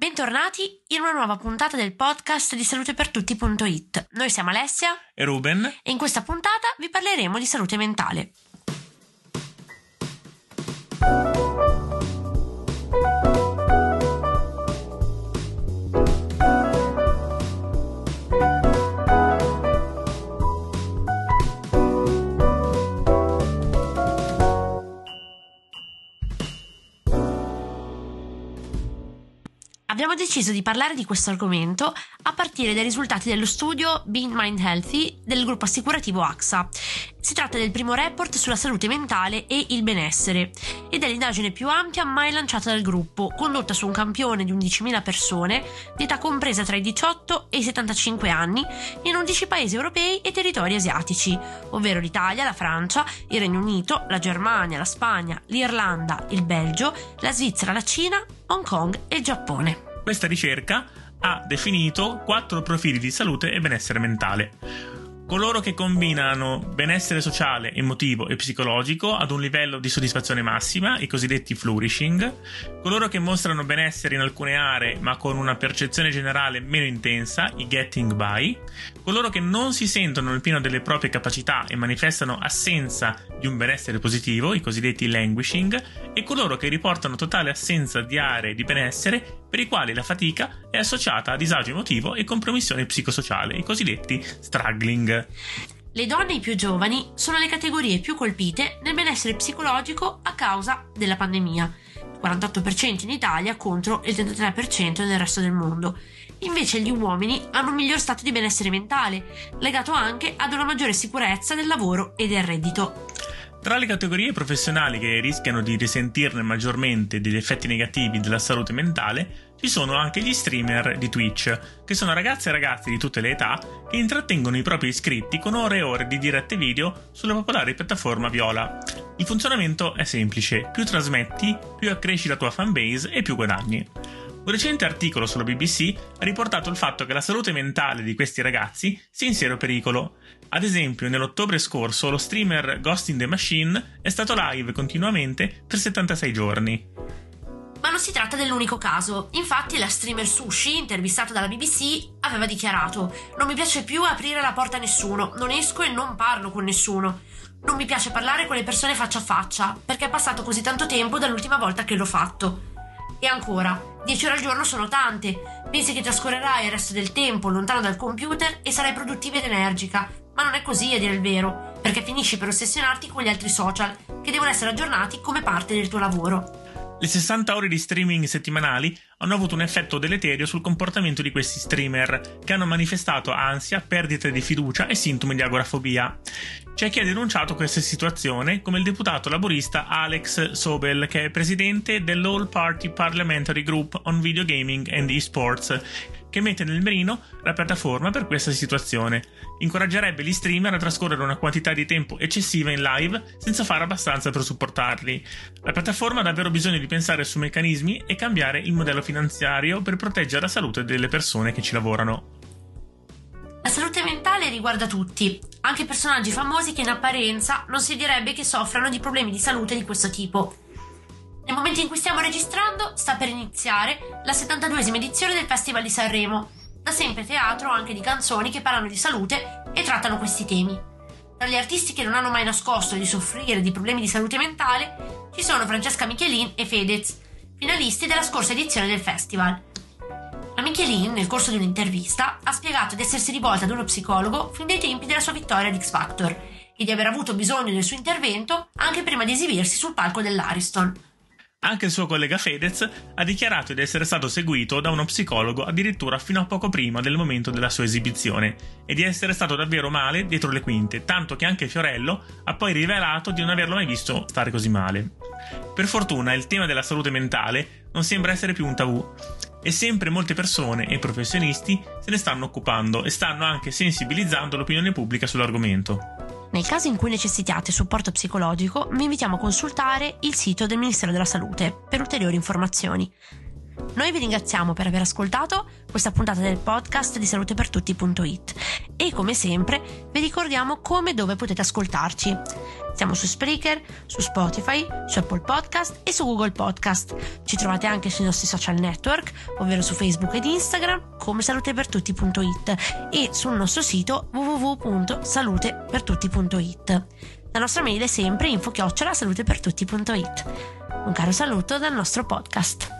Bentornati in una nuova puntata del podcast di salutepertutti.it. Noi siamo Alessia e Ruben e in questa puntata vi parleremo di salute mentale. Abbiamo deciso di parlare di questo argomento a partire dai risultati dello studio Being Mind Healthy del gruppo assicurativo AXA. Si tratta del primo report sulla salute mentale e il benessere ed è l'indagine più ampia mai lanciata dal gruppo, condotta su un campione di 11.000 persone di età compresa tra i 18 e i 75 anni in 11 paesi europei e territori asiatici, ovvero l'Italia, la Francia, il Regno Unito, la Germania, la Spagna, l'Irlanda, il Belgio, la Svizzera, la Cina, Hong Kong e il Giappone. Questa ricerca ha definito quattro profili di salute e benessere mentale. Coloro che combinano benessere sociale, emotivo e psicologico ad un livello di soddisfazione massima, i cosiddetti flourishing, coloro che mostrano benessere in alcune aree ma con una percezione generale meno intensa, i getting by, coloro che non si sentono nel pieno delle proprie capacità e manifestano assenza di un benessere positivo, i cosiddetti languishing, e coloro che riportano totale assenza di aree di benessere per i quali la fatica è associata a disagio emotivo e compromissione psicosociale, i cosiddetti struggling. Le donne più giovani sono le categorie più colpite nel benessere psicologico a causa della pandemia, 48% in Italia contro il 33% nel resto del mondo. Invece gli uomini hanno un miglior stato di benessere mentale, legato anche ad una maggiore sicurezza del lavoro e del reddito. Tra le categorie professionali che rischiano di risentirne maggiormente degli effetti negativi della salute mentale ci sono anche gli streamer di Twitch, che sono ragazze e ragazzi di tutte le età che intrattengono i propri iscritti con ore e ore di dirette video sulla popolare piattaforma Viola. Il funzionamento è semplice, più trasmetti, più accresci la tua fanbase e più guadagni. Un recente articolo sulla BBC ha riportato il fatto che la salute mentale di questi ragazzi sia in serio pericolo. Ad esempio, nell'ottobre scorso lo streamer Ghost in the Machine è stato live continuamente per 76 giorni. Ma non si tratta dell'unico caso. Infatti, la streamer Sushi, intervistata dalla BBC, aveva dichiarato: Non mi piace più aprire la porta a nessuno, non esco e non parlo con nessuno. Non mi piace parlare con le persone faccia a faccia, perché è passato così tanto tempo dall'ultima volta che l'ho fatto. E ancora, 10 ore al giorno sono tante. Pensi che trascorrerai il resto del tempo lontano dal computer e sarai produttiva ed energica. Ma non è così a dire il vero, perché finisci per ossessionarti con gli altri social, che devono essere aggiornati come parte del tuo lavoro. Le 60 ore di streaming settimanali hanno avuto un effetto deleterio sul comportamento di questi streamer, che hanno manifestato ansia, perdita di fiducia e sintomi di agorafobia. C'è chi ha denunciato questa situazione, come il deputato laborista Alex Sobel, che è presidente dell'All Party Parliamentary Group on Video Gaming and Esports, che mette nel mirino la piattaforma per questa situazione. Incoraggerebbe gli streamer a trascorrere una quantità di tempo eccessiva in live senza fare abbastanza per supportarli. La piattaforma ha davvero bisogno di pensare su meccanismi e cambiare il modello finanziario per proteggere la salute delle persone che ci lavorano. La salute mentale riguarda tutti, anche personaggi famosi che in apparenza non si direbbe che soffrano di problemi di salute di questo tipo. Nel momento in cui stiamo registrando, sta per iniziare la 72esima edizione del Festival di Sanremo, da sempre teatro anche di canzoni che parlano di salute e trattano questi temi. Tra gli artisti che non hanno mai nascosto di soffrire di problemi di salute mentale ci sono Francesca Michelin e Fedez, finalisti della scorsa edizione del festival. La Michelin, nel corso di un'intervista, ha spiegato di essersi rivolta ad uno psicologo fin dai tempi della sua vittoria ad X Factor e di aver avuto bisogno del suo intervento anche prima di esibirsi sul palco dell'Ariston. Anche il suo collega Fedez ha dichiarato di essere stato seguito da uno psicologo addirittura fino a poco prima del momento della sua esibizione e di essere stato davvero male dietro le quinte, tanto che anche Fiorello ha poi rivelato di non averlo mai visto stare così male. Per fortuna il tema della salute mentale non sembra essere più un tabù e sempre molte persone e professionisti se ne stanno occupando e stanno anche sensibilizzando l'opinione pubblica sull'argomento. Nel caso in cui necessitiate supporto psicologico, vi invitiamo a consultare il sito del Ministero della Salute per ulteriori informazioni. Noi vi ringraziamo per aver ascoltato questa puntata del podcast di salutepertutti.it e come sempre vi ricordiamo come e dove potete ascoltarci. Siamo su Spreaker, su Spotify, su Apple Podcast e su Google Podcast. Ci trovate anche sui nostri social network, ovvero su Facebook ed Instagram come salutepertutti.it e sul nostro sito www.salutepertutti.it. La nostra mail è sempre info-salutepertutti.it. Un caro saluto dal nostro podcast.